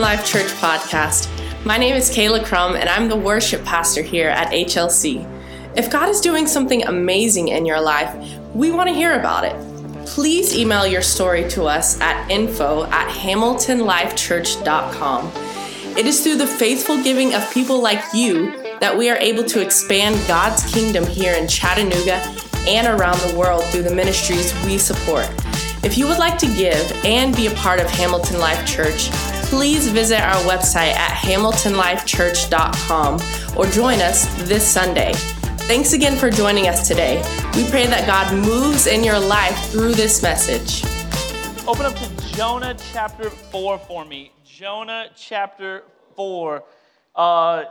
Life Church podcast. My name is Kayla Crum, and I'm the worship pastor here at HLC. If God is doing something amazing in your life, we want to hear about it. Please email your story to us at info at hamiltonlifechurch.com. It is through the faithful giving of people like you that we are able to expand God's kingdom here in Chattanooga and around the world through the ministries we support. If you would like to give and be a part of Hamilton Life Church, please visit our website at hamiltonlifechurch.com or join us this Sunday. Thanks again for joining us today. We pray that God moves in your life through this message. Open up to Jonah chapter 4 for me. Jonah chapter 4. Uh,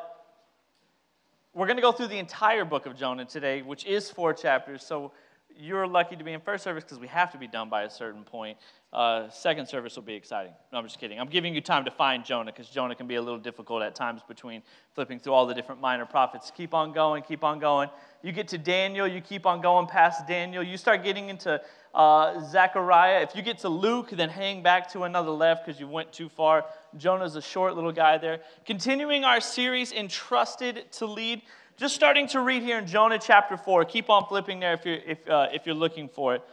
we're going to go through the entire book of Jonah today, which is four chapters. So you're lucky to be in first service because we have to be done by a certain point. Uh, second service will be exciting. No, I'm just kidding. I'm giving you time to find Jonah because Jonah can be a little difficult at times between flipping through all the different minor prophets. Keep on going, keep on going. You get to Daniel, you keep on going past Daniel. You start getting into uh, Zechariah. If you get to Luke, then hang back to another left because you went too far. Jonah's a short little guy there. Continuing our series, Entrusted to Lead. Just starting to read here in Jonah chapter 4. Keep on flipping there if you're, if, uh, if you're looking for it.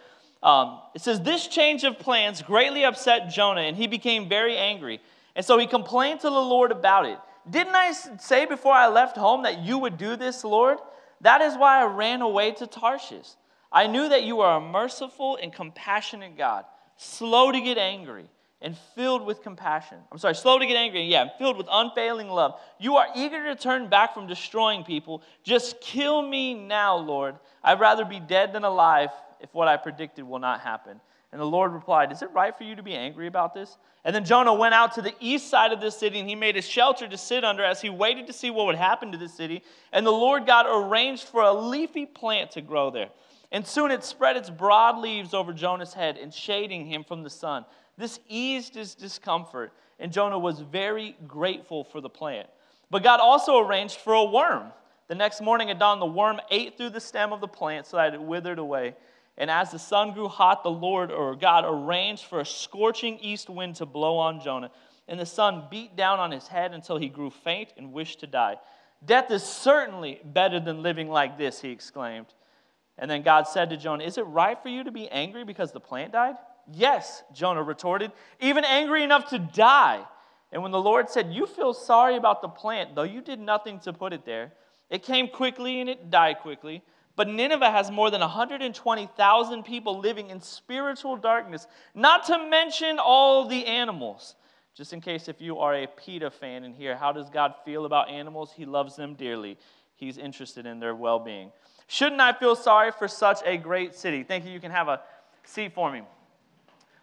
Um, it says, This change of plans greatly upset Jonah, and he became very angry. And so he complained to the Lord about it. Didn't I say before I left home that you would do this, Lord? That is why I ran away to Tarshish. I knew that you are a merciful and compassionate God, slow to get angry and filled with compassion. I'm sorry, slow to get angry, yeah, filled with unfailing love. You are eager to turn back from destroying people. Just kill me now, Lord. I'd rather be dead than alive if what I predicted will not happen. And the Lord replied, Is it right for you to be angry about this? And then Jonah went out to the east side of the city and he made a shelter to sit under as he waited to see what would happen to the city. And the Lord God arranged for a leafy plant to grow there. And soon it spread its broad leaves over Jonah's head and shading him from the sun. This eased his discomfort, and Jonah was very grateful for the plant. But God also arranged for a worm. The next morning at dawn, the worm ate through the stem of the plant so that it withered away. And as the sun grew hot, the Lord or God arranged for a scorching east wind to blow on Jonah. And the sun beat down on his head until he grew faint and wished to die. Death is certainly better than living like this, he exclaimed. And then God said to Jonah, Is it right for you to be angry because the plant died? Yes, Jonah retorted, even angry enough to die. And when the Lord said, You feel sorry about the plant, though you did nothing to put it there, it came quickly and it died quickly. But Nineveh has more than 120,000 people living in spiritual darkness, not to mention all the animals. Just in case if you are a PETA fan in here, how does God feel about animals? He loves them dearly. He's interested in their well being. Shouldn't I feel sorry for such a great city? Thank you. You can have a seat for me.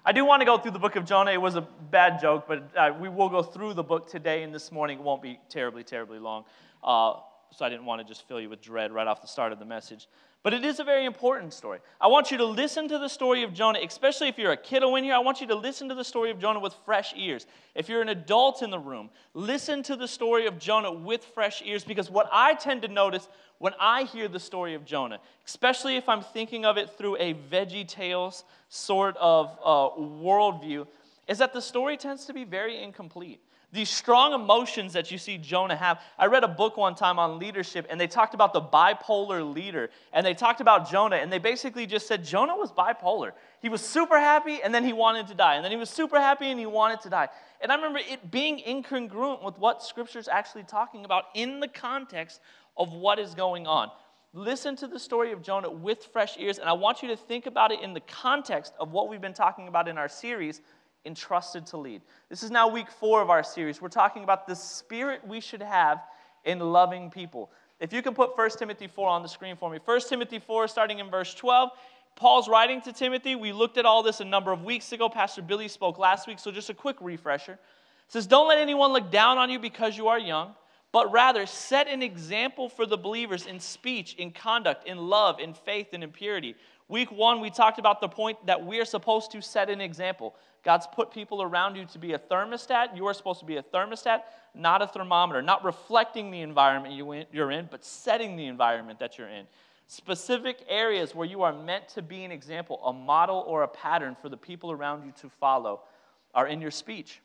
I do want to go through the book of Jonah. It was a bad joke, but uh, we will go through the book today and this morning. It won't be terribly, terribly long. Uh, so I didn't want to just fill you with dread right off the start of the message. But it is a very important story. I want you to listen to the story of Jonah, especially if you're a kiddo in here. I want you to listen to the story of Jonah with fresh ears. If you're an adult in the room, listen to the story of Jonah with fresh ears because what I tend to notice when I hear the story of Jonah, especially if I'm thinking of it through a VeggieTales sort of uh, worldview, is that the story tends to be very incomplete these strong emotions that you see Jonah have. I read a book one time on leadership, and they talked about the bipolar leader. And they talked about Jonah, and they basically just said Jonah was bipolar. He was super happy, and then he wanted to die. And then he was super happy, and he wanted to die. And I remember it being incongruent with what Scripture's actually talking about in the context of what is going on. Listen to the story of Jonah with fresh ears, and I want you to think about it in the context of what we've been talking about in our series entrusted to lead. This is now week four of our series. We're talking about the spirit we should have in loving people. If you can put 1 Timothy 4 on the screen for me. 1 Timothy 4, starting in verse 12. Paul's writing to Timothy. We looked at all this a number of weeks ago. Pastor Billy spoke last week, so just a quick refresher. It says, Don't let anyone look down on you because you are young, but rather set an example for the believers in speech, in conduct, in love, in faith, and in purity. Week one, we talked about the point that we are supposed to set an example. God's put people around you to be a thermostat. You are supposed to be a thermostat, not a thermometer, not reflecting the environment you're in, but setting the environment that you're in. Specific areas where you are meant to be an example, a model or a pattern for the people around you to follow are in your speech,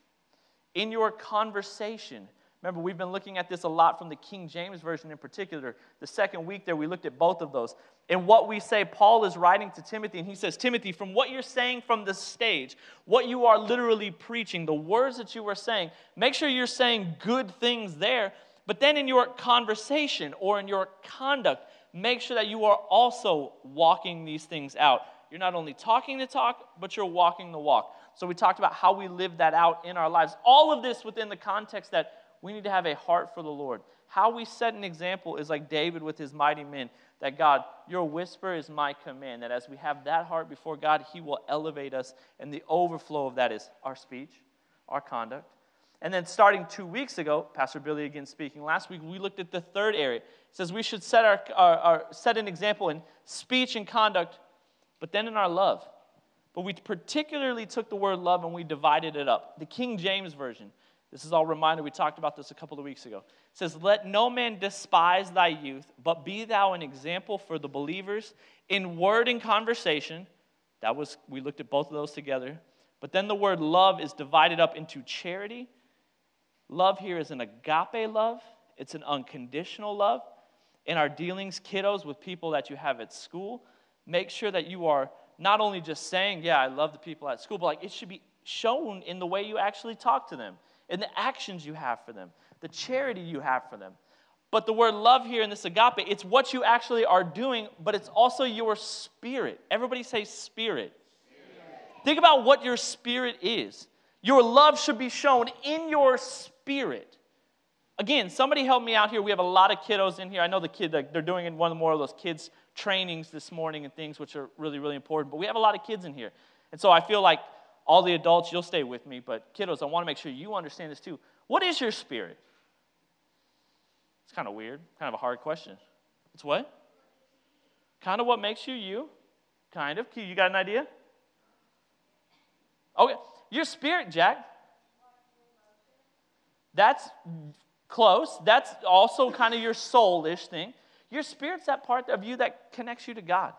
in your conversation. Remember, we've been looking at this a lot from the King James Version in particular. The second week there, we looked at both of those. And what we say, Paul is writing to Timothy, and he says, Timothy, from what you're saying from the stage, what you are literally preaching, the words that you are saying, make sure you're saying good things there. But then in your conversation or in your conduct, make sure that you are also walking these things out. You're not only talking the talk, but you're walking the walk. So we talked about how we live that out in our lives. All of this within the context that we need to have a heart for the Lord. How we set an example is like David with his mighty men that God, your whisper is my command. That as we have that heart before God, He will elevate us. And the overflow of that is our speech, our conduct. And then starting two weeks ago, Pastor Billy again speaking last week, we looked at the third area. It says we should set, our, our, our set an example in speech and conduct, but then in our love. But we particularly took the word love and we divided it up. The King James Version this is all reminder. We talked about this a couple of weeks ago. It says, Let no man despise thy youth, but be thou an example for the believers in word and conversation. That was, we looked at both of those together. But then the word love is divided up into charity. Love here is an agape love, it's an unconditional love. In our dealings, kiddos, with people that you have at school, make sure that you are not only just saying, Yeah, I love the people at school, but like it should be shown in the way you actually talk to them and the actions you have for them, the charity you have for them. But the word love here in this agape, it's what you actually are doing, but it's also your spirit. Everybody say spirit. spirit. Think about what your spirit is. Your love should be shown in your spirit. Again, somebody help me out here. We have a lot of kiddos in here. I know the kid, they're doing one more of those kids' trainings this morning and things, which are really, really important. But we have a lot of kids in here. And so I feel like all the adults, you'll stay with me, but kiddos, I want to make sure you understand this too. What is your spirit? It's kind of weird, kind of a hard question. It's what? Kind of what makes you you? Kind of. You got an idea? Okay. Your spirit, Jack. That's close. That's also kind of your soulish thing. Your spirit's that part of you that connects you to God.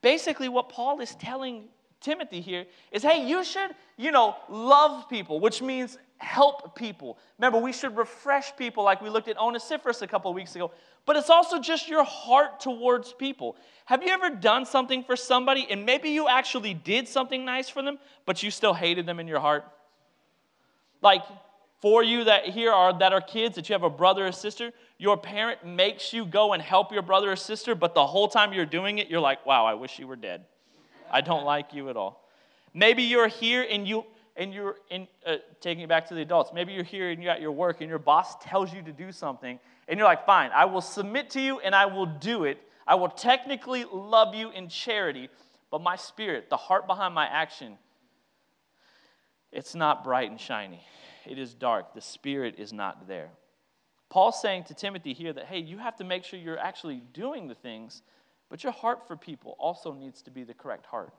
Basically, what Paul is telling Timothy here is hey, you should, you know, love people, which means help people. Remember, we should refresh people like we looked at Onesiphorus a couple weeks ago. But it's also just your heart towards people. Have you ever done something for somebody and maybe you actually did something nice for them, but you still hated them in your heart? Like, for you that here are that are kids that you have a brother or sister your parent makes you go and help your brother or sister but the whole time you're doing it you're like wow i wish you were dead I don't like you at all. Maybe you're here and you and you're in, uh, taking it back to the adults. Maybe you're here and you're at your work and your boss tells you to do something and you're like, fine, I will submit to you and I will do it. I will technically love you in charity, but my spirit, the heart behind my action, it's not bright and shiny. It is dark. The spirit is not there. Paul's saying to Timothy here that, hey, you have to make sure you're actually doing the things but your heart for people also needs to be the correct heart.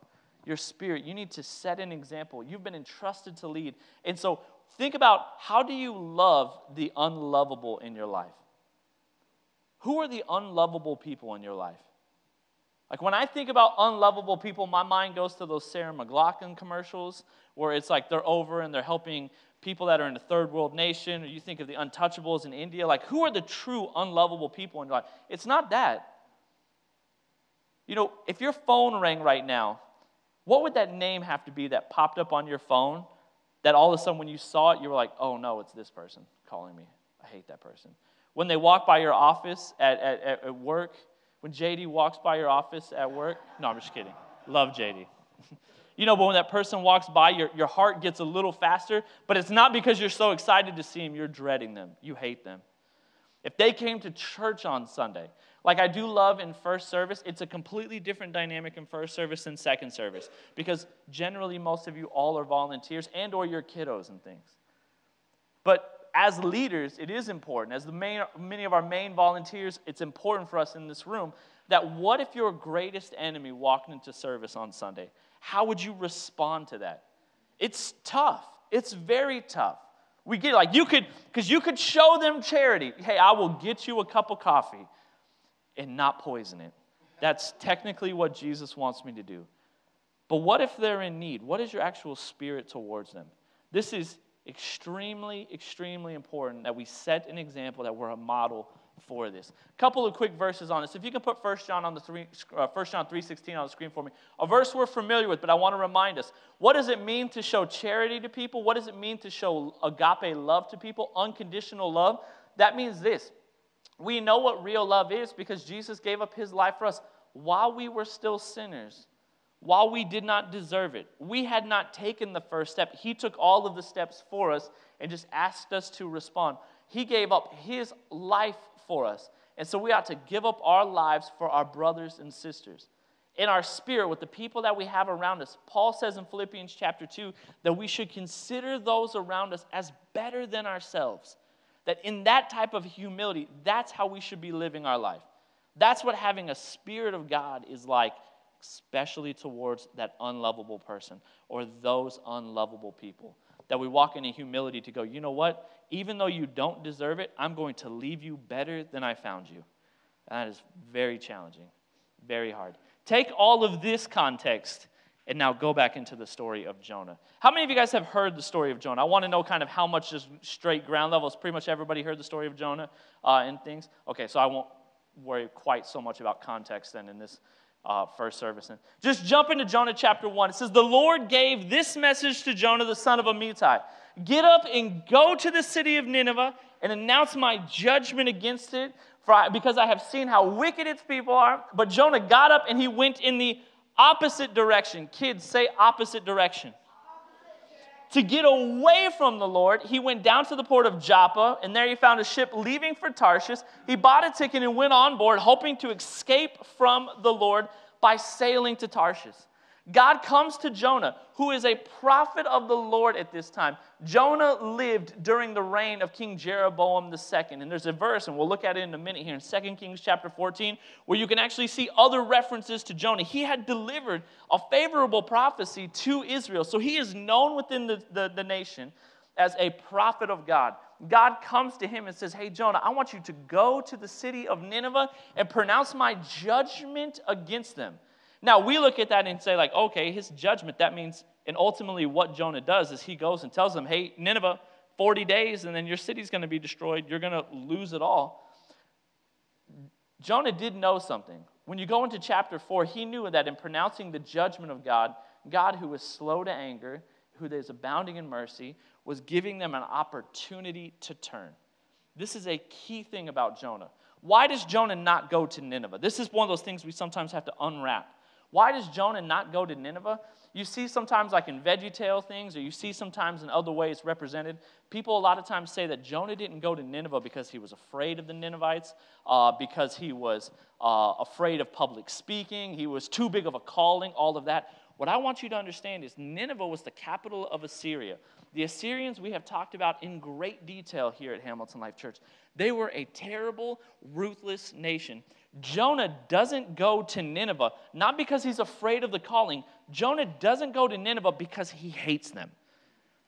Your spirit, you need to set an example. You've been entrusted to lead. And so think about how do you love the unlovable in your life? Who are the unlovable people in your life? Like when I think about unlovable people, my mind goes to those Sarah McLachlan commercials where it's like they're over and they're helping people that are in a third world nation, or you think of the untouchables in India. Like, who are the true unlovable people in your life? It's not that. You know, if your phone rang right now, what would that name have to be that popped up on your phone that all of a sudden when you saw it, you were like, oh no, it's this person calling me. I hate that person. When they walk by your office at, at, at work, when JD walks by your office at work, no, I'm just kidding. Love JD. you know, but when that person walks by, your, your heart gets a little faster, but it's not because you're so excited to see him, you're dreading them. You hate them. If they came to church on Sunday, like I do love in first service, it's a completely different dynamic in first service than second service because generally most of you all are volunteers and or your kiddos and things. But as leaders, it is important. As the main, many of our main volunteers, it's important for us in this room that what if your greatest enemy walked into service on Sunday? How would you respond to that? It's tough. It's very tough. We get like you could, because you could show them charity. Hey, I will get you a cup of coffee and not poison it. That's technically what Jesus wants me to do. But what if they're in need? What is your actual spirit towards them? This is extremely, extremely important that we set an example, that we're a model for this. A couple of quick verses on this. If you can put 1 John on the three, uh, 1 John 3:16 on the screen for me. A verse we're familiar with, but I want to remind us. What does it mean to show charity to people? What does it mean to show agape love to people? Unconditional love. That means this. We know what real love is because Jesus gave up his life for us while we were still sinners while we did not deserve it. We had not taken the first step. He took all of the steps for us and just asked us to respond. He gave up His life for us. And so we ought to give up our lives for our brothers and sisters. In our spirit, with the people that we have around us, Paul says in Philippians chapter 2 that we should consider those around us as better than ourselves. That in that type of humility, that's how we should be living our life. That's what having a spirit of God is like especially towards that unlovable person or those unlovable people. That we walk in a humility to go, you know what? Even though you don't deserve it, I'm going to leave you better than I found you. That is very challenging, very hard. Take all of this context and now go back into the story of Jonah. How many of you guys have heard the story of Jonah? I want to know kind of how much just straight ground level. levels. Pretty much everybody heard the story of Jonah uh, and things. Okay, so I won't worry quite so much about context then in this uh, first service. And just jump into Jonah chapter 1. It says, The Lord gave this message to Jonah, the son of Amittai Get up and go to the city of Nineveh and announce my judgment against it, for I, because I have seen how wicked its people are. But Jonah got up and he went in the opposite direction. Kids, say opposite direction. To get away from the Lord, he went down to the port of Joppa, and there he found a ship leaving for Tarshish. He bought a ticket and went on board, hoping to escape from the Lord by sailing to Tarshish. God comes to Jonah, who is a prophet of the Lord at this time. Jonah lived during the reign of King Jeroboam II. And there's a verse, and we'll look at it in a minute here in 2 Kings chapter 14, where you can actually see other references to Jonah. He had delivered a favorable prophecy to Israel. So he is known within the, the, the nation as a prophet of God. God comes to him and says, Hey, Jonah, I want you to go to the city of Nineveh and pronounce my judgment against them. Now, we look at that and say, like, okay, his judgment, that means, and ultimately what Jonah does is he goes and tells them, hey, Nineveh, 40 days, and then your city's going to be destroyed. You're going to lose it all. Jonah did know something. When you go into chapter 4, he knew that in pronouncing the judgment of God, God, who is slow to anger, who is abounding in mercy, was giving them an opportunity to turn. This is a key thing about Jonah. Why does Jonah not go to Nineveh? This is one of those things we sometimes have to unwrap. Why does Jonah not go to Nineveh? You see sometimes, like in VeggieTale things, or you see sometimes in other ways represented, people a lot of times say that Jonah didn't go to Nineveh because he was afraid of the Ninevites, uh, because he was uh, afraid of public speaking, he was too big of a calling, all of that. What I want you to understand is Nineveh was the capital of Assyria. The Assyrians we have talked about in great detail here at Hamilton Life Church. They were a terrible, ruthless nation. Jonah doesn't go to Nineveh, not because he's afraid of the calling. Jonah doesn't go to Nineveh because he hates them.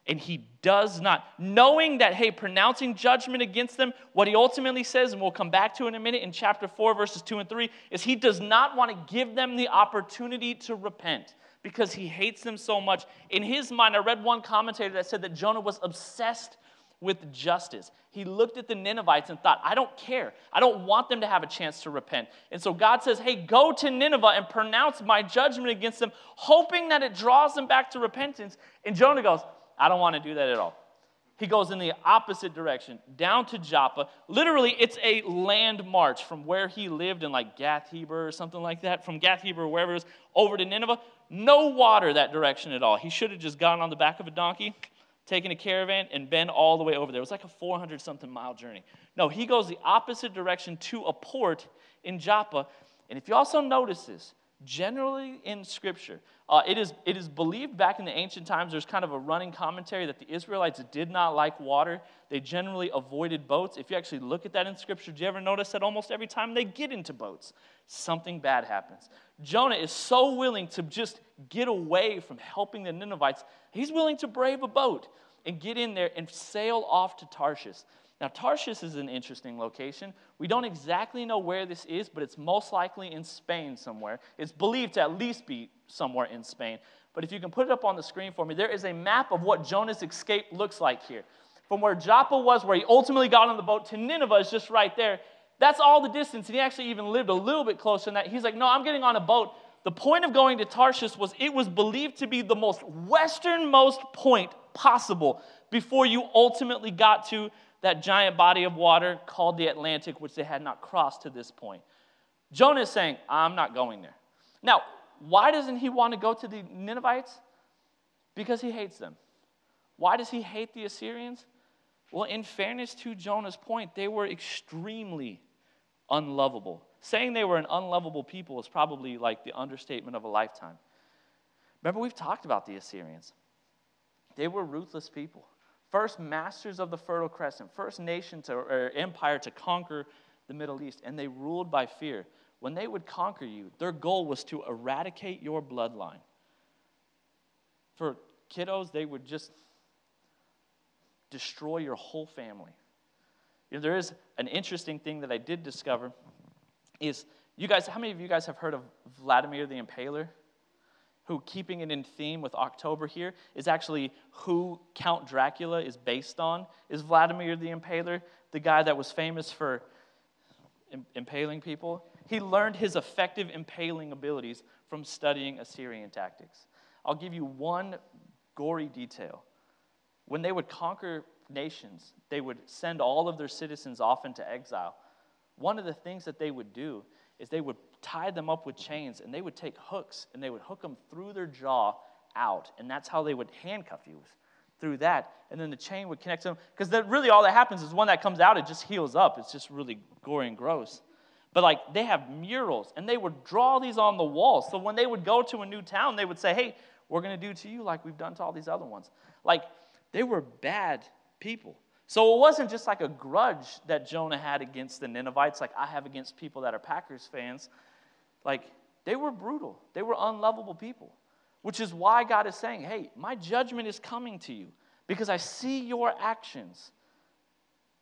And he does not. Knowing that, hey, pronouncing judgment against them, what he ultimately says, and we'll come back to in a minute in chapter 4, verses 2 and 3, is he does not want to give them the opportunity to repent because he hates them so much. In his mind, I read one commentator that said that Jonah was obsessed with justice. He looked at the Ninevites and thought, I don't care. I don't want them to have a chance to repent. And so God says, Hey, go to Nineveh and pronounce my judgment against them, hoping that it draws them back to repentance. And Jonah goes, I don't want to do that at all. He goes in the opposite direction, down to Joppa. Literally, it's a land march from where he lived in like Gath Hepher or something like that, from Gath Hepher, wherever it was, over to Nineveh. No water that direction at all. He should have just gone on the back of a donkey taking a caravan and been all the way over there. It was like a 400 something mile journey. No, he goes the opposite direction to a port in Joppa. And if you also notice this, generally in Scripture, uh, it, is, it is believed back in the ancient times, there's kind of a running commentary that the Israelites did not like water. They generally avoided boats. If you actually look at that in Scripture, do you ever notice that almost every time they get into boats, something bad happens? Jonah is so willing to just get away from helping the Ninevites, he's willing to brave a boat and get in there and sail off to Tarshish. Now, Tarshish is an interesting location. We don't exactly know where this is, but it's most likely in Spain somewhere. It's believed to at least be somewhere in Spain. But if you can put it up on the screen for me, there is a map of what Jonah's escape looks like here. From where Joppa was, where he ultimately got on the boat, to Nineveh is just right there. That's all the distance. And he actually even lived a little bit closer than that. He's like, No, I'm getting on a boat. The point of going to Tarshish was it was believed to be the most westernmost point possible before you ultimately got to that giant body of water called the Atlantic, which they had not crossed to this point. Jonah is saying, I'm not going there. Now, why doesn't he want to go to the Ninevites? Because he hates them. Why does he hate the Assyrians? Well, in fairness to Jonah's point, they were extremely unlovable. Saying they were an unlovable people is probably like the understatement of a lifetime. Remember, we've talked about the Assyrians. They were ruthless people. First masters of the Fertile Crescent, first nation to, or empire to conquer the Middle East, and they ruled by fear. When they would conquer you, their goal was to eradicate your bloodline. For kiddos, they would just destroy your whole family. You know, there is an interesting thing that I did discover is you guys, how many of you guys have heard of Vladimir the Impaler? Who, keeping it in theme with October here, is actually who Count Dracula is based on, is Vladimir the Impaler, the guy that was famous for impaling people. He learned his effective impaling abilities from studying Assyrian tactics. I'll give you one gory detail. When they would conquer nations, they would send all of their citizens off into exile. One of the things that they would do is they would tie them up with chains and they would take hooks and they would hook them through their jaw out. And that's how they would handcuff you through that. And then the chain would connect them. Because really all that happens is when that comes out, it just heals up. It's just really gory and gross. But like they have murals and they would draw these on the walls. So when they would go to a new town, they would say, hey, we're going to do to you like we've done to all these other ones. Like they were bad people. So it wasn't just like a grudge that Jonah had against the Ninevites, like I have against people that are Packers fans. Like they were brutal, they were unlovable people, which is why God is saying, hey, my judgment is coming to you because I see your actions.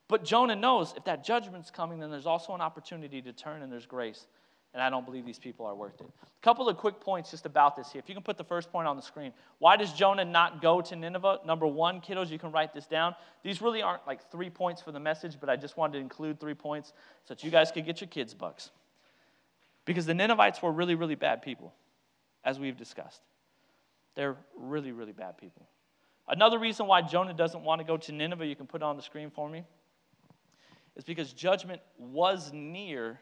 But Jonah knows if that judgment's coming, then there's also an opportunity to turn and there's grace and I don't believe these people are worth it. A couple of quick points just about this here. If you can put the first point on the screen. Why does Jonah not go to Nineveh? Number one, kiddos, you can write this down. These really aren't like three points for the message, but I just wanted to include three points so that you guys could get your kids' bucks. Because the Ninevites were really, really bad people, as we've discussed. They're really, really bad people. Another reason why Jonah doesn't want to go to Nineveh, you can put it on the screen for me, is because judgment was near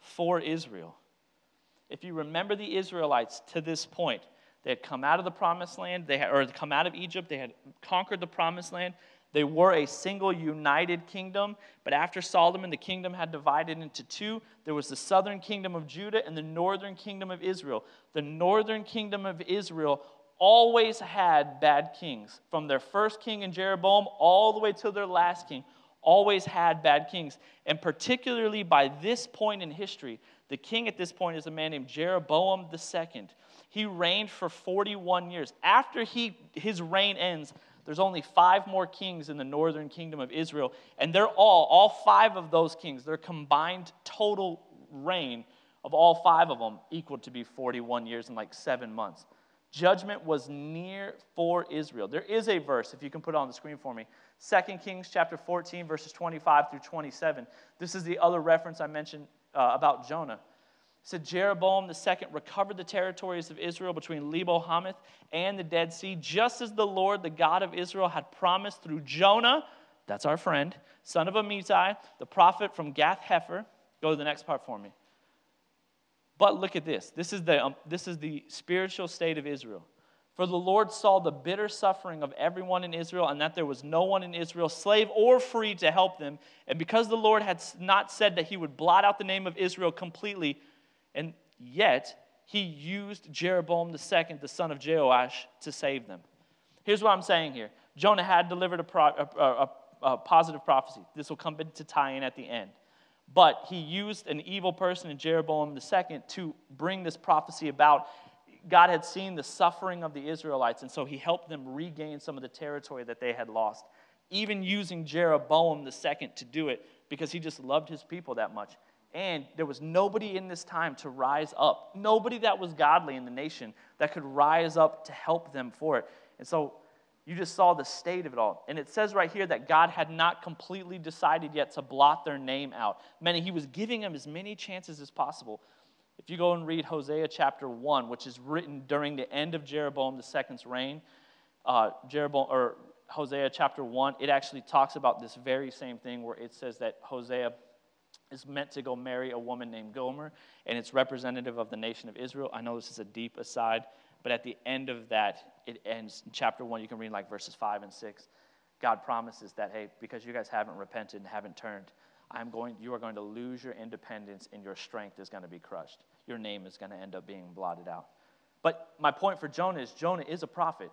for Israel. If you remember the Israelites to this point, they had come out of the promised land, they had, or come out of Egypt, they had conquered the promised land. They were a single united kingdom, but after Solomon, the kingdom had divided into two. There was the southern kingdom of Judah and the northern kingdom of Israel. The northern kingdom of Israel always had bad kings, from their first king in Jeroboam all the way to their last king always had bad kings. And particularly by this point in history, the king at this point is a man named Jeroboam II. He reigned for 41 years. After he, his reign ends, there's only five more kings in the northern kingdom of Israel. And they're all, all five of those kings, their combined total reign of all five of them equal to be 41 years and like seven months. Judgment was near for Israel. There is a verse, if you can put it on the screen for me, 2 Kings chapter 14, verses 25 through 27. This is the other reference I mentioned uh, about Jonah. It said Jeroboam II recovered the territories of Israel between Lebo Hamath and the Dead Sea, just as the Lord, the God of Israel, had promised through Jonah, that's our friend, son of Amittai, the prophet from Gath Hepher. Go to the next part for me. But look at this. This is the, um, this is the spiritual state of Israel. For the Lord saw the bitter suffering of everyone in Israel, and that there was no one in Israel, slave or free, to help them. And because the Lord had not said that he would blot out the name of Israel completely, and yet he used Jeroboam II, the son of Jehoash, to save them. Here's what I'm saying here Jonah had delivered a, pro, a, a, a positive prophecy. This will come to tie in at the end. But he used an evil person in Jeroboam II to bring this prophecy about God had seen the suffering of the Israelites, and so he helped them regain some of the territory that they had lost. even using Jeroboam the second to do it because he just loved his people that much. And there was nobody in this time to rise up, nobody that was godly in the nation that could rise up to help them for it. And so you just saw the state of it all. And it says right here that God had not completely decided yet to blot their name out, meaning he was giving them as many chances as possible. If you go and read Hosea chapter 1, which is written during the end of Jeroboam II's reign, uh, Jeroboam, or Hosea chapter 1, it actually talks about this very same thing where it says that Hosea is meant to go marry a woman named Gomer, and it's representative of the nation of Israel. I know this is a deep aside, but at the end of that, it ends in chapter 1. You can read like verses 5 and 6. God promises that, hey, because you guys haven't repented and haven't turned, I'm going, you are going to lose your independence and your strength is going to be crushed. Your name is going to end up being blotted out. But my point for Jonah is Jonah is a prophet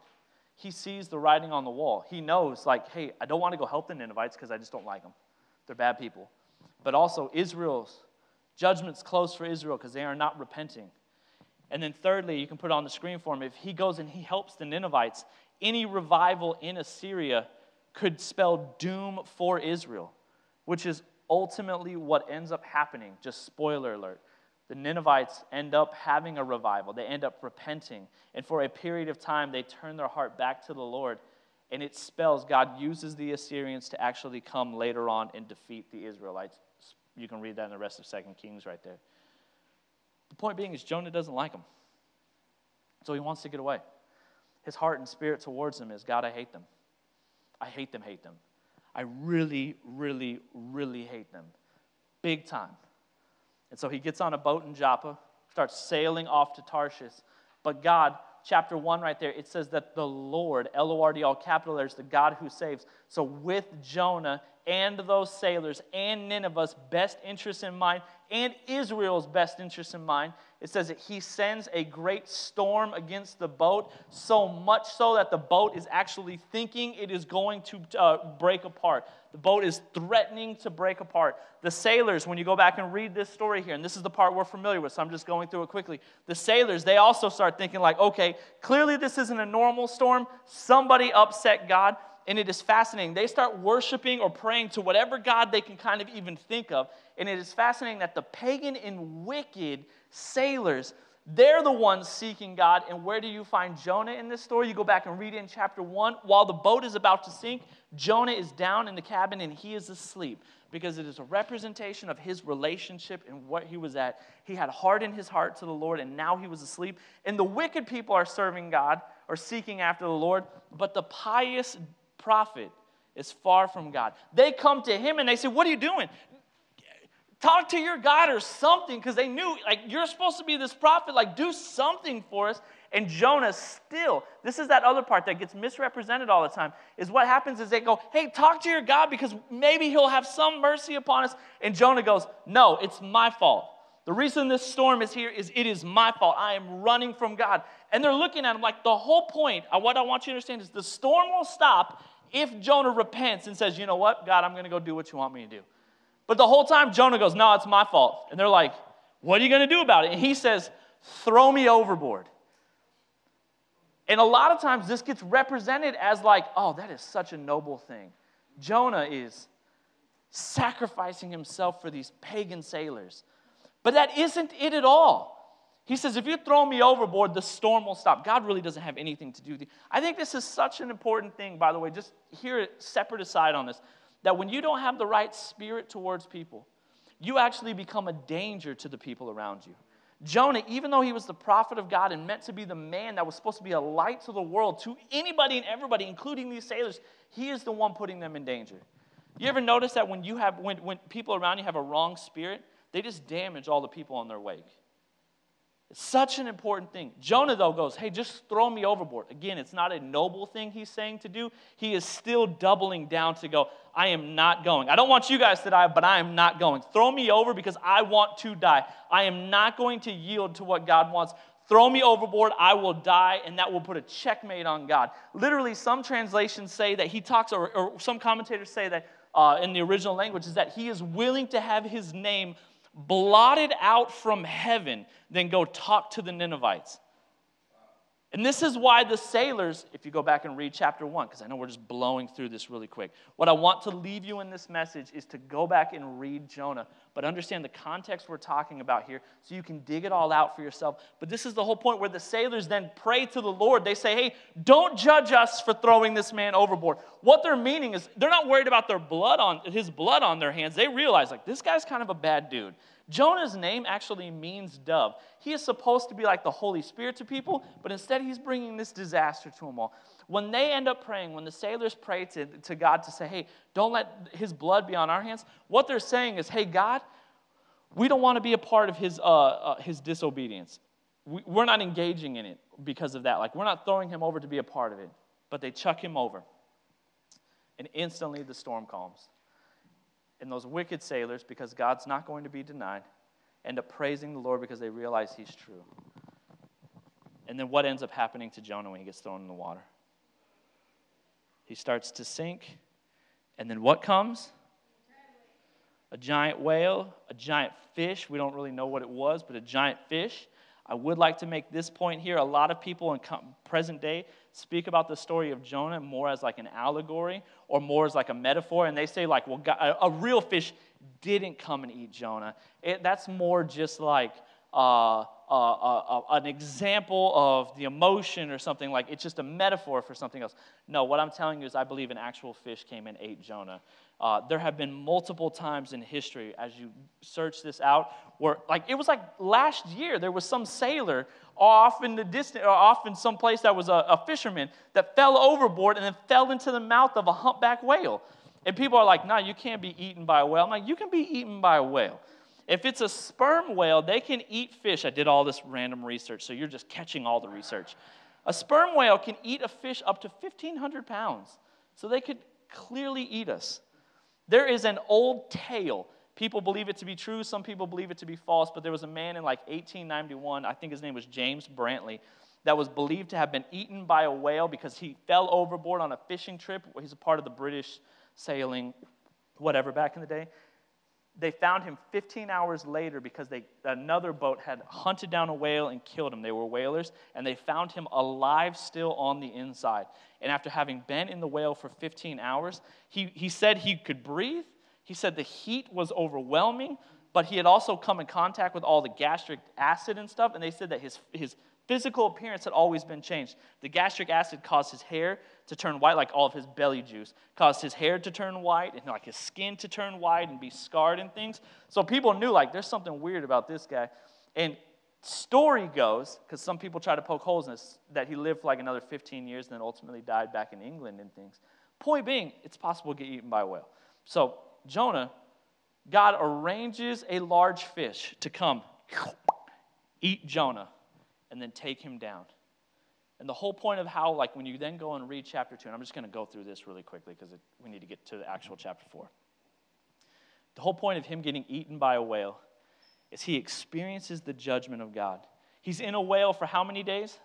he sees the writing on the wall. He knows, like, hey, I don't want to go help the Ninevites because I just don't like them. They're bad people. But also, Israel's judgment's close for Israel because they are not repenting. And then, thirdly, you can put on the screen for him. If he goes and he helps the Ninevites, any revival in Assyria could spell doom for Israel, which is ultimately what ends up happening. Just spoiler alert the Ninevites end up having a revival. They end up repenting. And for a period of time, they turn their heart back to the Lord. And it spells God uses the Assyrians to actually come later on and defeat the Israelites. You can read that in the rest of Second Kings right there. The point being is Jonah doesn't like them. So he wants to get away. His heart and spirit towards them is God, I hate them. I hate them, hate them. I really, really, really hate them. Big time. And so he gets on a boat in Joppa, starts sailing off to Tarshish. But God, chapter 1 right there, it says that the Lord, L O R D, all capital letters, the God who saves. So with Jonah and those sailors and Nineveh's best interest in mind and Israel's best interest in mind, it says that he sends a great storm against the boat, so much so that the boat is actually thinking it is going to uh, break apart. The boat is threatening to break apart. The sailors, when you go back and read this story here, and this is the part we're familiar with, so I'm just going through it quickly. The sailors, they also start thinking, like, okay, clearly this isn't a normal storm. Somebody upset God and it is fascinating. They start worshiping or praying to whatever God they can kind of even think of. And it is fascinating that the pagan and wicked sailors, they're the ones seeking God. And where do you find Jonah in this story? You go back and read it in chapter 1. While the boat is about to sink, Jonah is down in the cabin and he is asleep because it is a representation of his relationship and what he was at. He had hardened his heart to the Lord and now he was asleep. And the wicked people are serving God or seeking after the Lord, but the pious prophet is far from God. They come to him and they say, What are you doing? Talk to your God or something, because they knew, like, you're supposed to be this prophet, like, do something for us. And Jonah still, this is that other part that gets misrepresented all the time, is what happens is they go, Hey, talk to your God because maybe he'll have some mercy upon us. And Jonah goes, No, it's my fault. The reason this storm is here is it is my fault. I am running from God. And they're looking at him like the whole point, uh, what I want you to understand is the storm will stop if Jonah repents and says, you know what, God, I'm going to go do what you want me to do. But the whole time, Jonah goes, no, it's my fault. And they're like, what are you going to do about it? And he says, throw me overboard. And a lot of times this gets represented as like, oh, that is such a noble thing. Jonah is sacrificing himself for these pagan sailors. But that isn't it at all. He says, if you throw me overboard, the storm will stop. God really doesn't have anything to do with you. I think this is such an important thing, by the way, just hear it separate aside on this, that when you don't have the right spirit towards people, you actually become a danger to the people around you. Jonah, even though he was the prophet of God and meant to be the man that was supposed to be a light to the world, to anybody and everybody, including these sailors, he is the one putting them in danger. You ever notice that when you have when, when people around you have a wrong spirit, they just damage all the people on their wake? Such an important thing. Jonah, though, goes, Hey, just throw me overboard. Again, it's not a noble thing he's saying to do. He is still doubling down to go, I am not going. I don't want you guys to die, but I am not going. Throw me over because I want to die. I am not going to yield to what God wants. Throw me overboard, I will die, and that will put a checkmate on God. Literally, some translations say that he talks, or, or some commentators say that uh, in the original language, is that he is willing to have his name blotted out from heaven, then go talk to the Ninevites. And this is why the sailors, if you go back and read chapter one, because I know we're just blowing through this really quick, what I want to leave you in this message is to go back and read Jonah, but understand the context we're talking about here so you can dig it all out for yourself. But this is the whole point where the sailors then pray to the Lord. They say, hey, don't judge us for throwing this man overboard. What they're meaning is they're not worried about their blood on his blood on their hands. They realize, like, this guy's kind of a bad dude. Jonah's name actually means dove. He is supposed to be like the Holy Spirit to people, but instead he's bringing this disaster to them all. When they end up praying, when the sailors pray to, to God to say, hey, don't let his blood be on our hands, what they're saying is, hey, God, we don't want to be a part of his, uh, uh, his disobedience. We, we're not engaging in it because of that. Like, we're not throwing him over to be a part of it. But they chuck him over. And instantly the storm calms. And those wicked sailors, because God's not going to be denied, end up praising the Lord because they realize He's true. And then what ends up happening to Jonah when he gets thrown in the water? He starts to sink. And then what comes? A giant whale, a giant fish. We don't really know what it was, but a giant fish. I would like to make this point here. A lot of people in present day speak about the story of Jonah more as like an allegory or more as like a metaphor, and they say like, well, God, a, real fish didn't come and eat Jonah. It, that's more just like uh, uh, uh, an example of the emotion or something like it's just a metaphor for something else. No, what I'm telling you is I believe an actual fish came and ate Jonah. Uh, there have been multiple times in history, as you search this out, where, like, it was like last year, there was some sailor off in the distance, or off in some place that was a, a fisherman that fell overboard and then fell into the mouth of a humpback whale. And people are like, nah, you can't be eaten by a whale. I'm like, you can be eaten by a whale. If it's a sperm whale, they can eat fish. I did all this random research, so you're just catching all the research. A sperm whale can eat a fish up to 1,500 pounds, so they could clearly eat us. There is an old tale. People believe it to be true, some people believe it to be false, but there was a man in like 1891, I think his name was James Brantley, that was believed to have been eaten by a whale because he fell overboard on a fishing trip. He's a part of the British sailing, whatever, back in the day. They found him 15 hours later because they, another boat had hunted down a whale and killed him. They were whalers, and they found him alive still on the inside. And after having been in the whale for 15 hours, he, he said he could breathe. He said the heat was overwhelming, but he had also come in contact with all the gastric acid and stuff, and they said that his, his physical appearance had always been changed. The gastric acid caused his hair to turn white, like all of his belly juice, caused his hair to turn white, and like his skin to turn white and be scarred and things. So people knew, like, there's something weird about this guy. And story goes, because some people try to poke holes in this, that he lived for like another 15 years and then ultimately died back in England and things. Point being, it's possible to get eaten by a whale. So, Jonah, God arranges a large fish to come eat Jonah and then take him down. And the whole point of how, like, when you then go and read chapter 2, and I'm just going to go through this really quickly because we need to get to the actual chapter 4. The whole point of him getting eaten by a whale is he experiences the judgment of God. He's in a whale for how many days?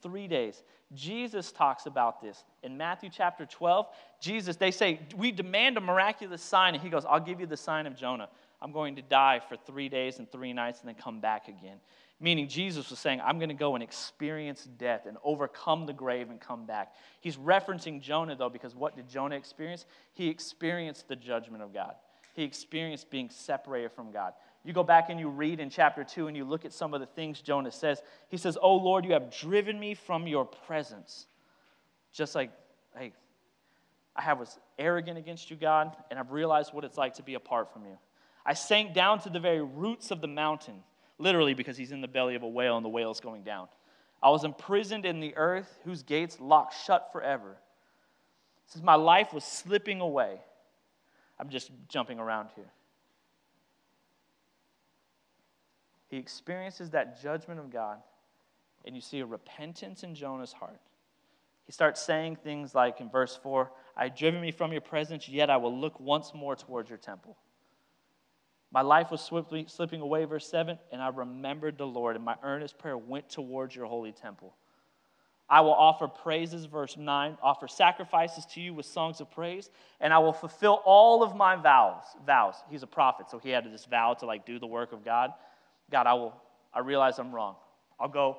Three days. Jesus talks about this in Matthew chapter 12. Jesus, they say, We demand a miraculous sign. And he goes, I'll give you the sign of Jonah. I'm going to die for three days and three nights and then come back again. Meaning, Jesus was saying, I'm going to go and experience death and overcome the grave and come back. He's referencing Jonah, though, because what did Jonah experience? He experienced the judgment of God, he experienced being separated from God. You go back and you read in chapter 2 and you look at some of the things Jonah says. He says, Oh Lord, you have driven me from your presence. Just like, hey, I have was arrogant against you, God, and I've realized what it's like to be apart from you. I sank down to the very roots of the mountain literally because he's in the belly of a whale and the whale's going down. I was imprisoned in the earth whose gates locked shut forever. Since my life was slipping away. I'm just jumping around here. He experiences that judgment of God, and you see a repentance in Jonah's heart. He starts saying things like in verse 4 I have driven me from your presence, yet I will look once more towards your temple. My life was swiftly slipping away, verse 7, and I remembered the Lord, and my earnest prayer went towards your holy temple. I will offer praises, verse 9, offer sacrifices to you with songs of praise, and I will fulfill all of my vows. Vows. He's a prophet, so he had this vow to like do the work of God. God, I will, I realize I'm wrong. I'll go,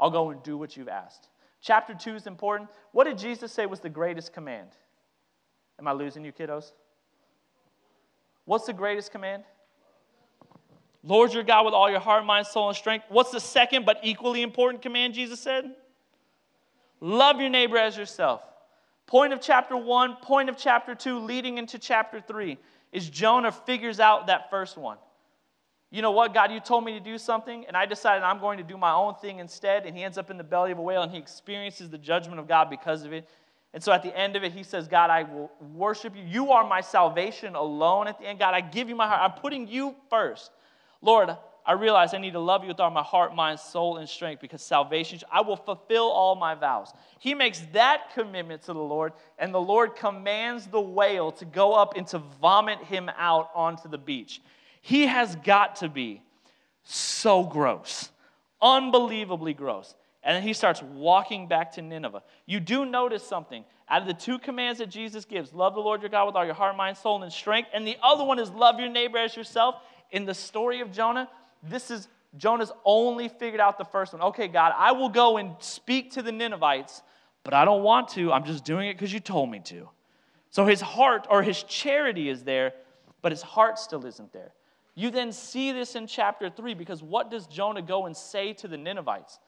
I'll go and do what you've asked. Chapter 2 is important. What did Jesus say was the greatest command? Am I losing you, kiddos? What's the greatest command? Lord your God with all your heart, mind, soul, and strength. What's the second but equally important command Jesus said? Love your neighbor as yourself. Point of chapter 1, point of chapter 2, leading into chapter 3 is Jonah figures out that first one. You know what, God, you told me to do something, and I decided I'm going to do my own thing instead. And he ends up in the belly of a whale, and he experiences the judgment of God because of it. And so at the end of it, he says, God, I will worship you. You are my salvation alone at the end. God, I give you my heart. I'm putting you first. Lord, I realize I need to love you with all my heart, mind, soul, and strength because salvation, I will fulfill all my vows. He makes that commitment to the Lord, and the Lord commands the whale to go up and to vomit him out onto the beach. He has got to be so gross, unbelievably gross. And then he starts walking back to Nineveh. You do notice something. Out of the two commands that Jesus gives, love the Lord your God with all your heart, mind, soul, and strength, and the other one is love your neighbor as yourself. In the story of Jonah, this is Jonah's only figured out the first one. Okay, God, I will go and speak to the Ninevites, but I don't want to. I'm just doing it because you told me to. So his heart or his charity is there, but his heart still isn't there. You then see this in chapter 3 because what does Jonah go and say to the Ninevites?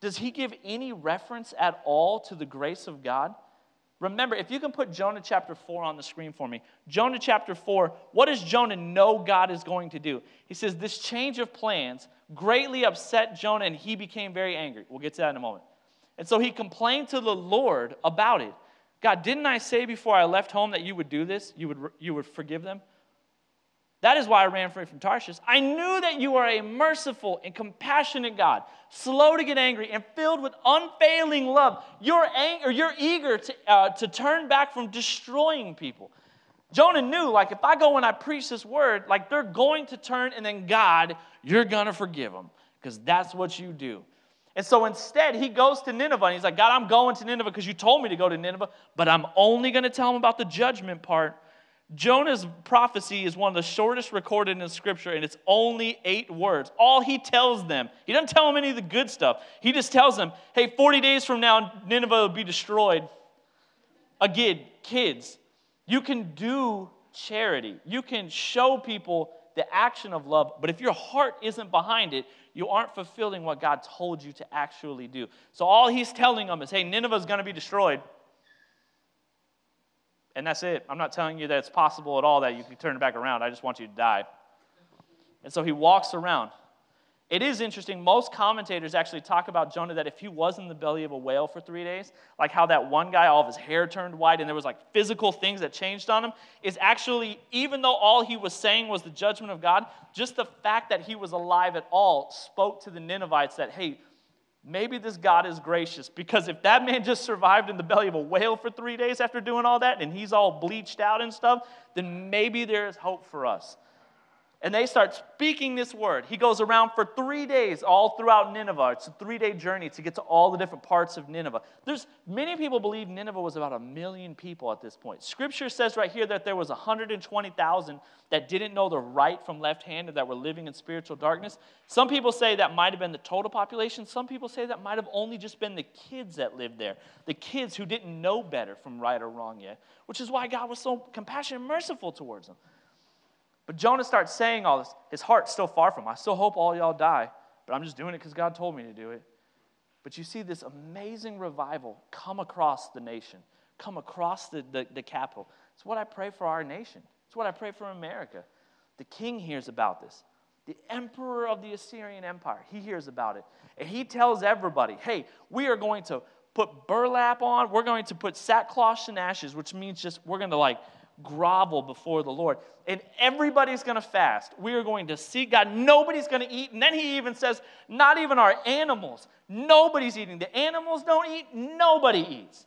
Does he give any reference at all to the grace of God? Remember, if you can put Jonah chapter 4 on the screen for me. Jonah chapter 4, what does Jonah know God is going to do? He says, This change of plans greatly upset Jonah and he became very angry. We'll get to that in a moment. And so he complained to the Lord about it. God, didn't I say before I left home that you would do this? You would, you would forgive them? That is why I ran away from Tarshish. I knew that you are a merciful and compassionate God, slow to get angry and filled with unfailing love. You're, ang- you're eager to, uh, to turn back from destroying people. Jonah knew, like, if I go and I preach this word, like, they're going to turn, and then God, you're going to forgive them because that's what you do. And so instead, he goes to Nineveh and he's like, God, I'm going to Nineveh because you told me to go to Nineveh, but I'm only going to tell them about the judgment part Jonah's prophecy is one of the shortest recorded in Scripture, and it's only eight words. All he tells them, he doesn't tell them any of the good stuff. He just tells them, hey, 40 days from now, Nineveh will be destroyed. Again, kids, you can do charity, you can show people the action of love, but if your heart isn't behind it, you aren't fulfilling what God told you to actually do. So all he's telling them is, hey, Nineveh is going to be destroyed. And that's it. I'm not telling you that it's possible at all that you can turn it back around. I just want you to die. And so he walks around. It is interesting. Most commentators actually talk about Jonah that if he was in the belly of a whale for three days, like how that one guy, all of his hair turned white and there was like physical things that changed on him, is actually, even though all he was saying was the judgment of God, just the fact that he was alive at all spoke to the Ninevites that, hey, maybe this God is gracious because if that man just survived in the belly of a whale for three days after doing all that and he's all bleached out and stuff, then maybe there's hope for us and they start speaking this word. He goes around for three days all throughout Nineveh. It's a three day journey to get to all the different parts of Nineveh. There's many people believe Nineveh was about a million people at this point. Scripture says right here that there was 120,000 that didn't know the right from left hand and that were living in spiritual darkness. Some people say that might have been the total population. Some people say that might have only just been the kids that lived there, the kids who didn't know better from right or wrong yet, which is why God was so compassionate and merciful towards them. But Jonah starts saying all this. His heart's still far from him. I still hope all y'all die, but I'm just doing it because God told me to do it. But you see this amazing revival come across the nation, come across the, the, the capital. It's what I pray for our nation. It's what I pray for America. The king hears about this. The emperor of the Assyrian Empire, he hears about it. And he tells everybody, hey, we are going to put burlap on. We're going to put sackcloth and ashes, which means just we're going to like grovel before the Lord. And everybody's going to fast. We are going to seek God. Nobody's going to eat. And then he even says, not even our animals. Nobody's eating. The animals don't eat. Nobody eats.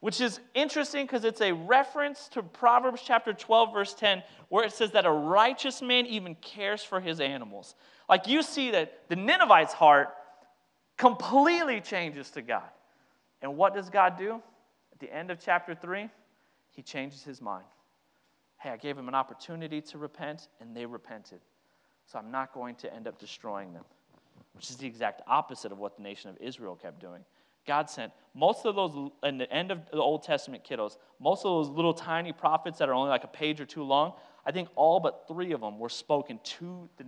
Which is interesting because it's a reference to Proverbs chapter 12, verse 10, where it says that a righteous man even cares for his animals. Like you see that the Ninevites' heart completely changes to God. And what does God do? At the end of chapter 3, he changes his mind. Hey, I gave them an opportunity to repent, and they repented. So I'm not going to end up destroying them. which is the exact opposite of what the nation of Israel kept doing. God sent most of those, in the end of the Old Testament kiddos, most of those little tiny prophets that are only like a page or two long, I think all but three of them were spoken to the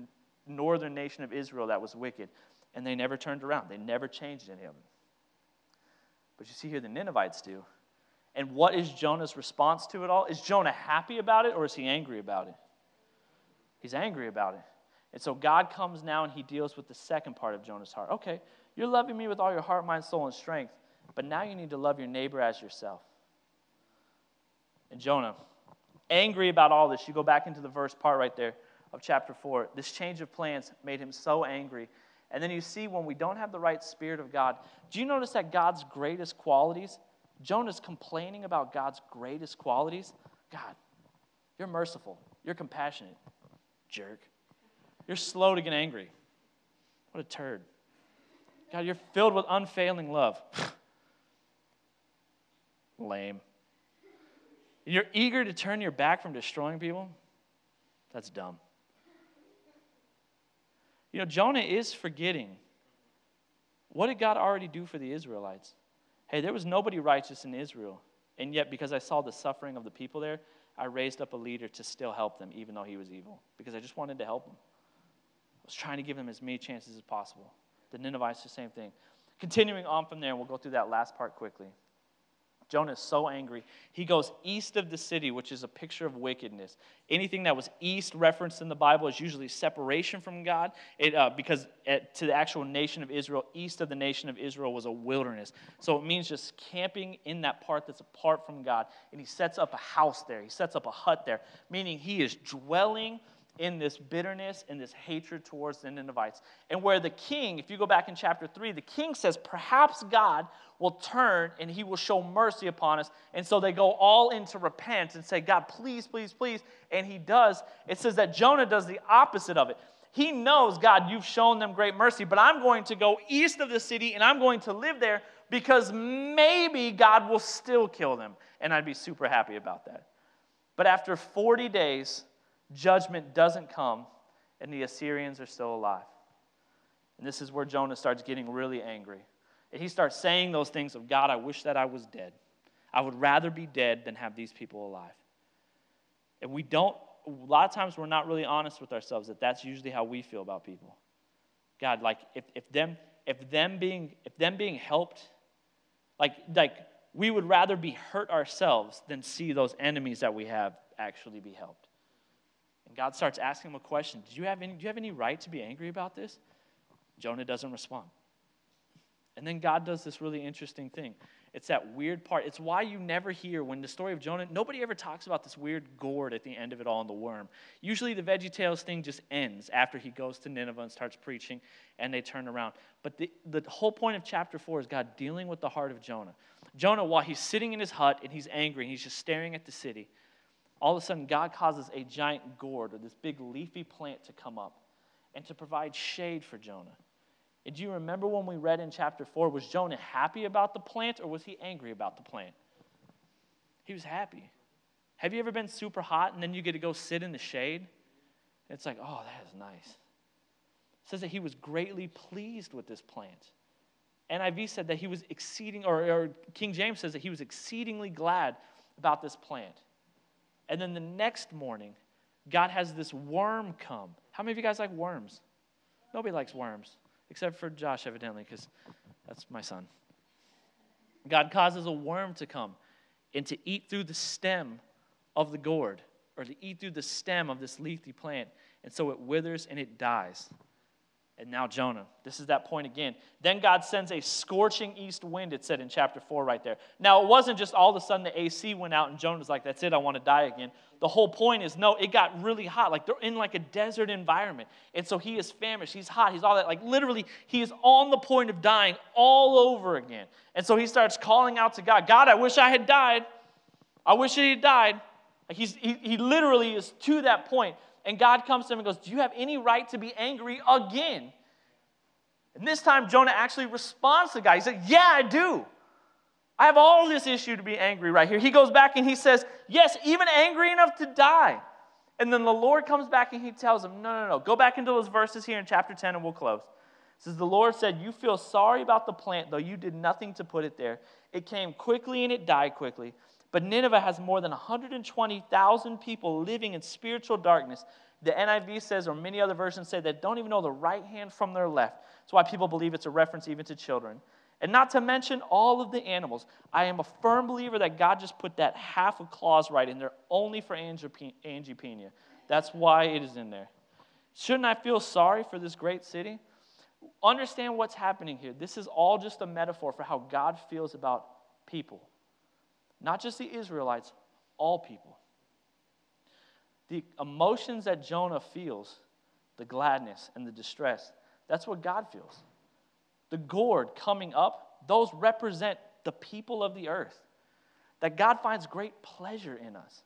northern nation of Israel that was wicked, and they never turned around. They never changed any of them. But you see here the Ninevites do. And what is Jonah's response to it all? Is Jonah happy about it or is he angry about it? He's angry about it. And so God comes now and he deals with the second part of Jonah's heart. Okay, you're loving me with all your heart, mind, soul, and strength, but now you need to love your neighbor as yourself. And Jonah, angry about all this, you go back into the verse part right there of chapter 4. This change of plans made him so angry. And then you see when we don't have the right spirit of God, do you notice that God's greatest qualities? Jonah's complaining about God's greatest qualities. God, you're merciful, you're compassionate, jerk. You're slow to get angry. What a turd. God, you're filled with unfailing love. Lame. You're eager to turn your back from destroying people? That's dumb. You know, Jonah is forgetting. What did God already do for the Israelites? Hey, there was nobody righteous in Israel. And yet, because I saw the suffering of the people there, I raised up a leader to still help them, even though he was evil, because I just wanted to help them I was trying to give them as many chances as possible. The Ninevites, the same thing. Continuing on from there, we'll go through that last part quickly. Jonah is so angry. He goes east of the city, which is a picture of wickedness. Anything that was east referenced in the Bible is usually separation from God, it, uh, because at, to the actual nation of Israel, east of the nation of Israel was a wilderness. So it means just camping in that part that's apart from God. And he sets up a house there, he sets up a hut there, meaning he is dwelling in this bitterness and this hatred towards the Ninevites. And where the king, if you go back in chapter 3, the king says, perhaps God will turn and he will show mercy upon us. And so they go all in to repent and say, God, please, please, please. And he does. It says that Jonah does the opposite of it. He knows, God, you've shown them great mercy, but I'm going to go east of the city and I'm going to live there because maybe God will still kill them. And I'd be super happy about that. But after 40 days, judgment doesn't come and the Assyrians are still alive. And this is where Jonah starts getting really angry. And he starts saying those things of God, I wish that I was dead. I would rather be dead than have these people alive. And we don't, a lot of times we're not really honest with ourselves that that's usually how we feel about people. God, like if, if them if them being if them being helped, like like we would rather be hurt ourselves than see those enemies that we have actually be helped. And God starts asking him a question do you, have any, do you have any right to be angry about this? Jonah doesn't respond. And then God does this really interesting thing. It's that weird part. It's why you never hear when the story of Jonah, nobody ever talks about this weird gourd at the end of it all in the worm. Usually the VeggieTales thing just ends after he goes to Nineveh and starts preaching and they turn around. But the, the whole point of chapter four is God dealing with the heart of Jonah. Jonah, while he's sitting in his hut and he's angry and he's just staring at the city, all of a sudden God causes a giant gourd or this big leafy plant to come up and to provide shade for Jonah. And do you remember when we read in chapter 4, was Jonah happy about the plant or was he angry about the plant? He was happy. Have you ever been super hot and then you get to go sit in the shade? It's like, oh, that is nice. It says that he was greatly pleased with this plant. NIV said that he was exceeding, or, or King James says that he was exceedingly glad about this plant. And then the next morning, God has this worm come. How many of you guys like worms? Nobody likes worms, except for Josh, evidently, because that's my son. God causes a worm to come and to eat through the stem of the gourd, or to eat through the stem of this leafy plant. And so it withers and it dies. And now Jonah. This is that point again. Then God sends a scorching east wind, it said in chapter 4 right there. Now, it wasn't just all of a sudden the AC went out and Jonah was like, that's it, I want to die again. The whole point is, no, it got really hot. Like they're in like a desert environment. And so he is famished, he's hot, he's all that. Like literally, he is on the point of dying all over again. And so he starts calling out to God, God, I wish I had died. I wish he had died. He's, he, he literally is to that point. And God comes to him and goes, Do you have any right to be angry again? And this time, Jonah actually responds to the guy. He said, Yeah, I do. I have all this issue to be angry right here. He goes back and he says, Yes, even angry enough to die. And then the Lord comes back and he tells him, No, no, no. Go back into those verses here in chapter 10 and we'll close. says, The Lord said, You feel sorry about the plant, though you did nothing to put it there. It came quickly and it died quickly. But Nineveh has more than 120,000 people living in spiritual darkness. The NIV says, or many other versions say, that don't even know the right hand from their left. That's why people believe it's a reference even to children. And not to mention all of the animals. I am a firm believer that God just put that half a clause right in there only for angiopentia. That's why it is in there. Shouldn't I feel sorry for this great city? Understand what's happening here. This is all just a metaphor for how God feels about people. Not just the Israelites, all people. The emotions that Jonah feels, the gladness and the distress, that's what God feels. The gourd coming up, those represent the people of the earth. That God finds great pleasure in us.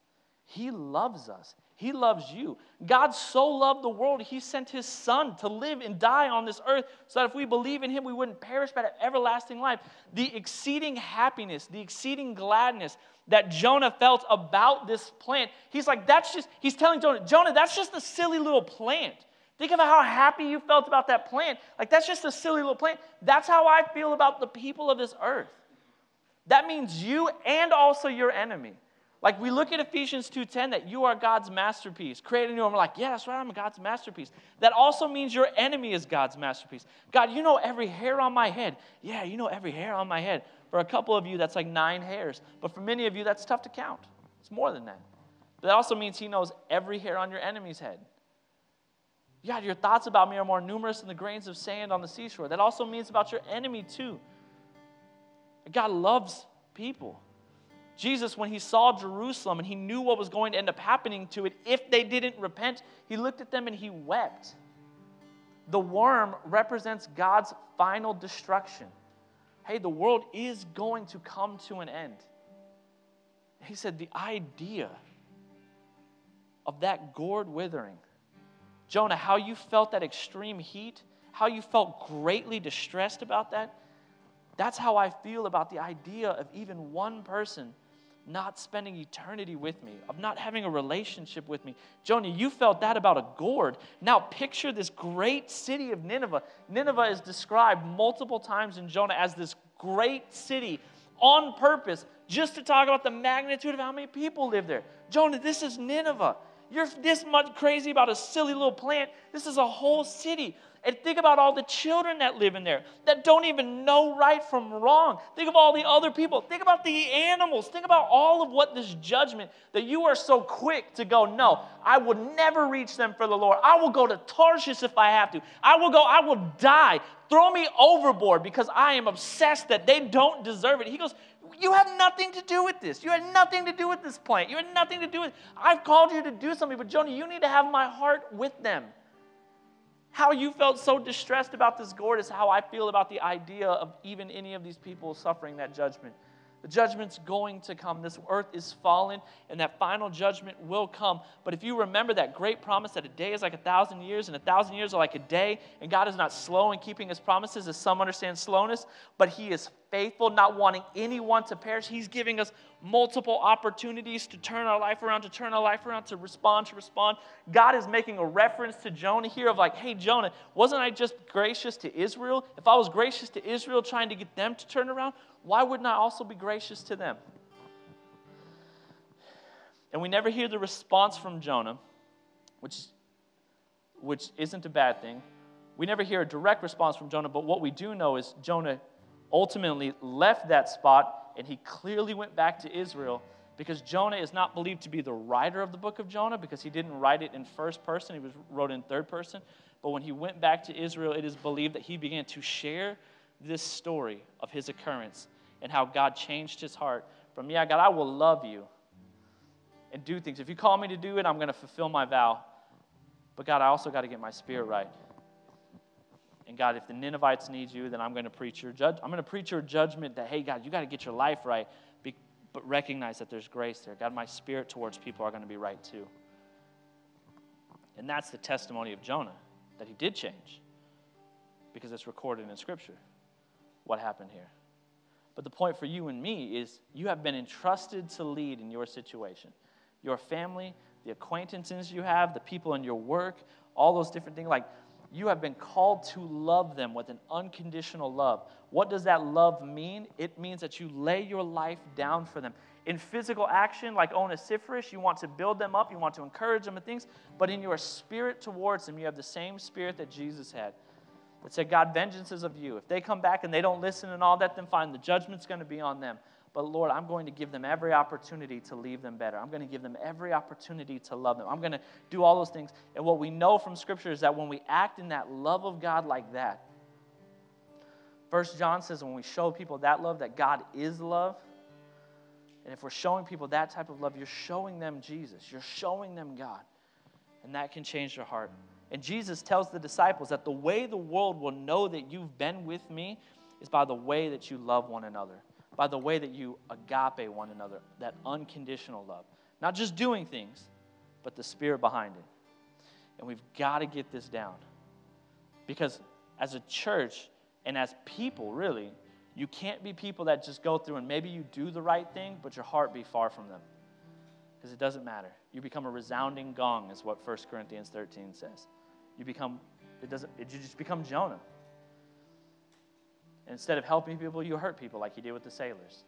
He loves us. He loves you. God so loved the world, He sent His Son to live and die on this earth so that if we believe in Him, we wouldn't perish but have everlasting life. The exceeding happiness, the exceeding gladness that Jonah felt about this plant, he's like, that's just, he's telling Jonah, Jonah, that's just a silly little plant. Think about how happy you felt about that plant. Like, that's just a silly little plant. That's how I feel about the people of this earth. That means you and also your enemy. Like we look at Ephesians 2:10 that you are God's masterpiece, created you, and we're like, yeah, that's right, I'm God's masterpiece. That also means your enemy is God's masterpiece. God, you know every hair on my head. Yeah, you know every hair on my head. For a couple of you, that's like nine hairs. But for many of you, that's tough to count. It's more than that. But that also means He knows every hair on your enemy's head. God, your thoughts about me are more numerous than the grains of sand on the seashore. That also means about your enemy, too. God loves people. Jesus, when he saw Jerusalem and he knew what was going to end up happening to it if they didn't repent, he looked at them and he wept. The worm represents God's final destruction. Hey, the world is going to come to an end. He said, the idea of that gourd withering, Jonah, how you felt that extreme heat, how you felt greatly distressed about that, that's how I feel about the idea of even one person not spending eternity with me, of not having a relationship with me. Jonah, you felt that about a gourd. Now picture this great city of Nineveh. Nineveh is described multiple times in Jonah as this great city on purpose just to talk about the magnitude of how many people live there. Jonah, this is Nineveh. You're this much crazy about a silly little plant. This is a whole city. And think about all the children that live in there that don't even know right from wrong. Think of all the other people. Think about the animals. Think about all of what this judgment that you are so quick to go, no, I will never reach them for the Lord. I will go to Tarshish if I have to. I will go, I will die. Throw me overboard because I am obsessed that they don't deserve it. He goes, you have nothing to do with this. You had nothing to do with this plant. You had nothing to do with I've called you to do something, but Jonah, you need to have my heart with them. How you felt so distressed about this gourd is how I feel about the idea of even any of these people suffering that judgment. The judgment's going to come. This earth is fallen, and that final judgment will come. But if you remember that great promise that a day is like a thousand years, and a thousand years are like a day, and God is not slow in keeping his promises, as some understand slowness, but he is faithful, not wanting anyone to perish. He's giving us multiple opportunities to turn our life around, to turn our life around, to respond, to respond. God is making a reference to Jonah here of like, hey, Jonah, wasn't I just gracious to Israel? If I was gracious to Israel, trying to get them to turn around, why wouldn't I also be gracious to them? And we never hear the response from Jonah, which, which isn't a bad thing. We never hear a direct response from Jonah, but what we do know is Jonah ultimately left that spot and he clearly went back to Israel because Jonah is not believed to be the writer of the book of Jonah because he didn't write it in first person, he was wrote in third person. But when he went back to Israel, it is believed that he began to share this story of his occurrence and how God changed his heart from, yeah, God, I will love you and do things. If you call me to do it, I'm going to fulfill my vow. But God, I also got to get my spirit right. And God, if the Ninevites need you, then I'm going to preach your judge. I'm going to preach your judgment that, hey, God, you got to get your life right, but recognize that there's grace there. God, my spirit towards people are going to be right too. And that's the testimony of Jonah, that he did change, because it's recorded in Scripture what happened here. But the point for you and me is you have been entrusted to lead in your situation. Your family, the acquaintances you have, the people in your work, all those different things. Like You have been called to love them with an unconditional love. What does that love mean? It means that you lay your life down for them. In physical action, like Onesiphorus, you want to build them up, you want to encourage them and things, but in your spirit towards them, you have the same spirit that Jesus had. That said, God, vengeance is of you. If they come back and they don't listen and all that, then fine, the judgment's going to be on them. But Lord, I'm going to give them every opportunity to leave them better. I'm going to give them every opportunity to love them. I'm going to do all those things. And what we know from Scripture is that when we act in that love of God like that, First John says when we show people that love, that God is love. And if we're showing people that type of love, you're showing them Jesus. You're showing them God. And that can change their heart. And Jesus tells the disciples that the way the world will know that you've been with me is by the way that you love one another by the way that you agape one another, that unconditional love. Not just doing things, but the spirit behind it. And we've got to get this down. Because as a church and as people, really, you can't be people that just go through and maybe you do the right thing, but your heart be far from them. Because it doesn't matter. You become a resounding gong, is what 1 Corinthians 13 says. You become, it doesn't, you just become Jonah. Instead of helping people, you hurt people like you did with the sailors.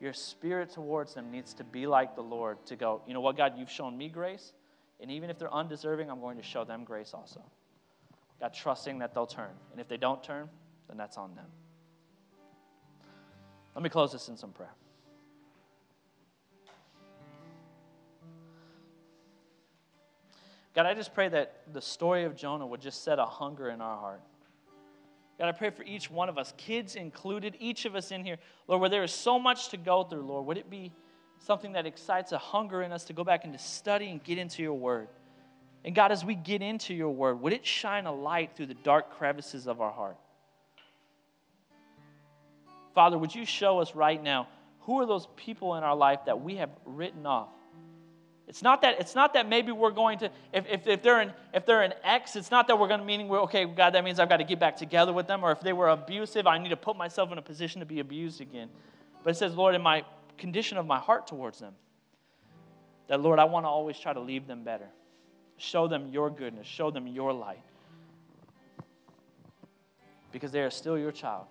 Your spirit towards them needs to be like the Lord to go, you know what, God, you've shown me grace, and even if they're undeserving, I'm going to show them grace also. God, trusting that they'll turn. And if they don't turn, then that's on them. Let me close this in some prayer. God, I just pray that the story of Jonah would just set a hunger in our heart. God, I pray for each one of us, kids included, each of us in here, Lord, where there is so much to go through, Lord, would it be something that excites a hunger in us to go back and to study and get into your word? And God, as we get into your word, would it shine a light through the dark crevices of our heart? Father, would you show us right now who are those people in our life that we have written off? It's not that, it's not that maybe we're going to, if, if, if, they're an, if they're an ex, it's not that we're going to meaning, we're, okay, God, that means I've got to get back together with them. Or if they were abusive, I need to put myself in a position to be abused again. But it says, Lord, in my condition of my heart towards them, that, Lord, I want to always try to leave them better. Show them your goodness, show them your light. Because they are still your child.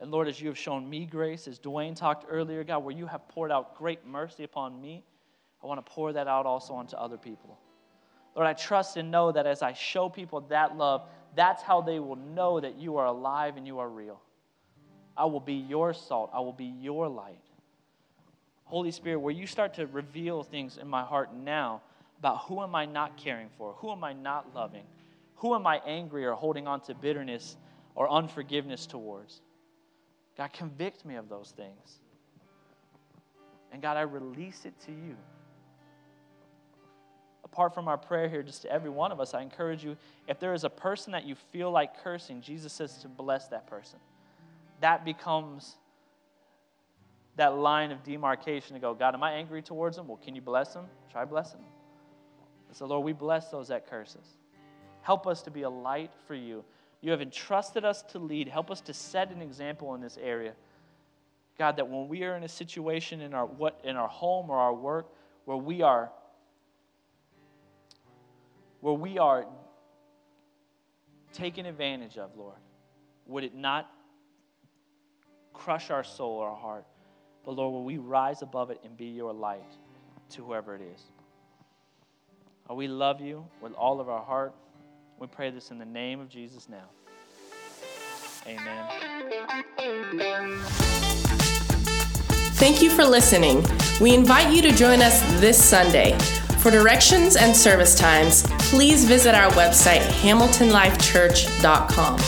And Lord, as you have shown me grace, as Dwayne talked earlier, God, where you have poured out great mercy upon me I want to pour that out also onto other people. Lord, I trust and know that as I show people that love, that's how they will know that you are alive and you are real. I will be your salt, I will be your light. Holy Spirit, where you start to reveal things in my heart now about who am I not caring for? Who am I not loving? Who am I angry or holding on to bitterness or unforgiveness towards? God, convict me of those things. And God, I release it to you apart from our prayer here, just to every one of us, I encourage you if there is a person that you feel like cursing, Jesus says to bless that person. That becomes that line of demarcation to go, God, am I angry towards them? Well, can you bless them? Try blessing them. So, Lord, we bless those that curse us. Help us to be a light for you. You have entrusted us to lead. Help us to set an example in this area. God, that when we are in a situation in our what in our home or our work where we are where we are taken advantage of, Lord, would it not crush our soul or our heart? But Lord, will we rise above it and be your light to whoever it is? we love you with all of our heart. We pray this in the name of Jesus now. Amen. Thank you for listening. We invite you to join us this Sunday. For directions and service times, please visit our website, hamiltonlifechurch.com.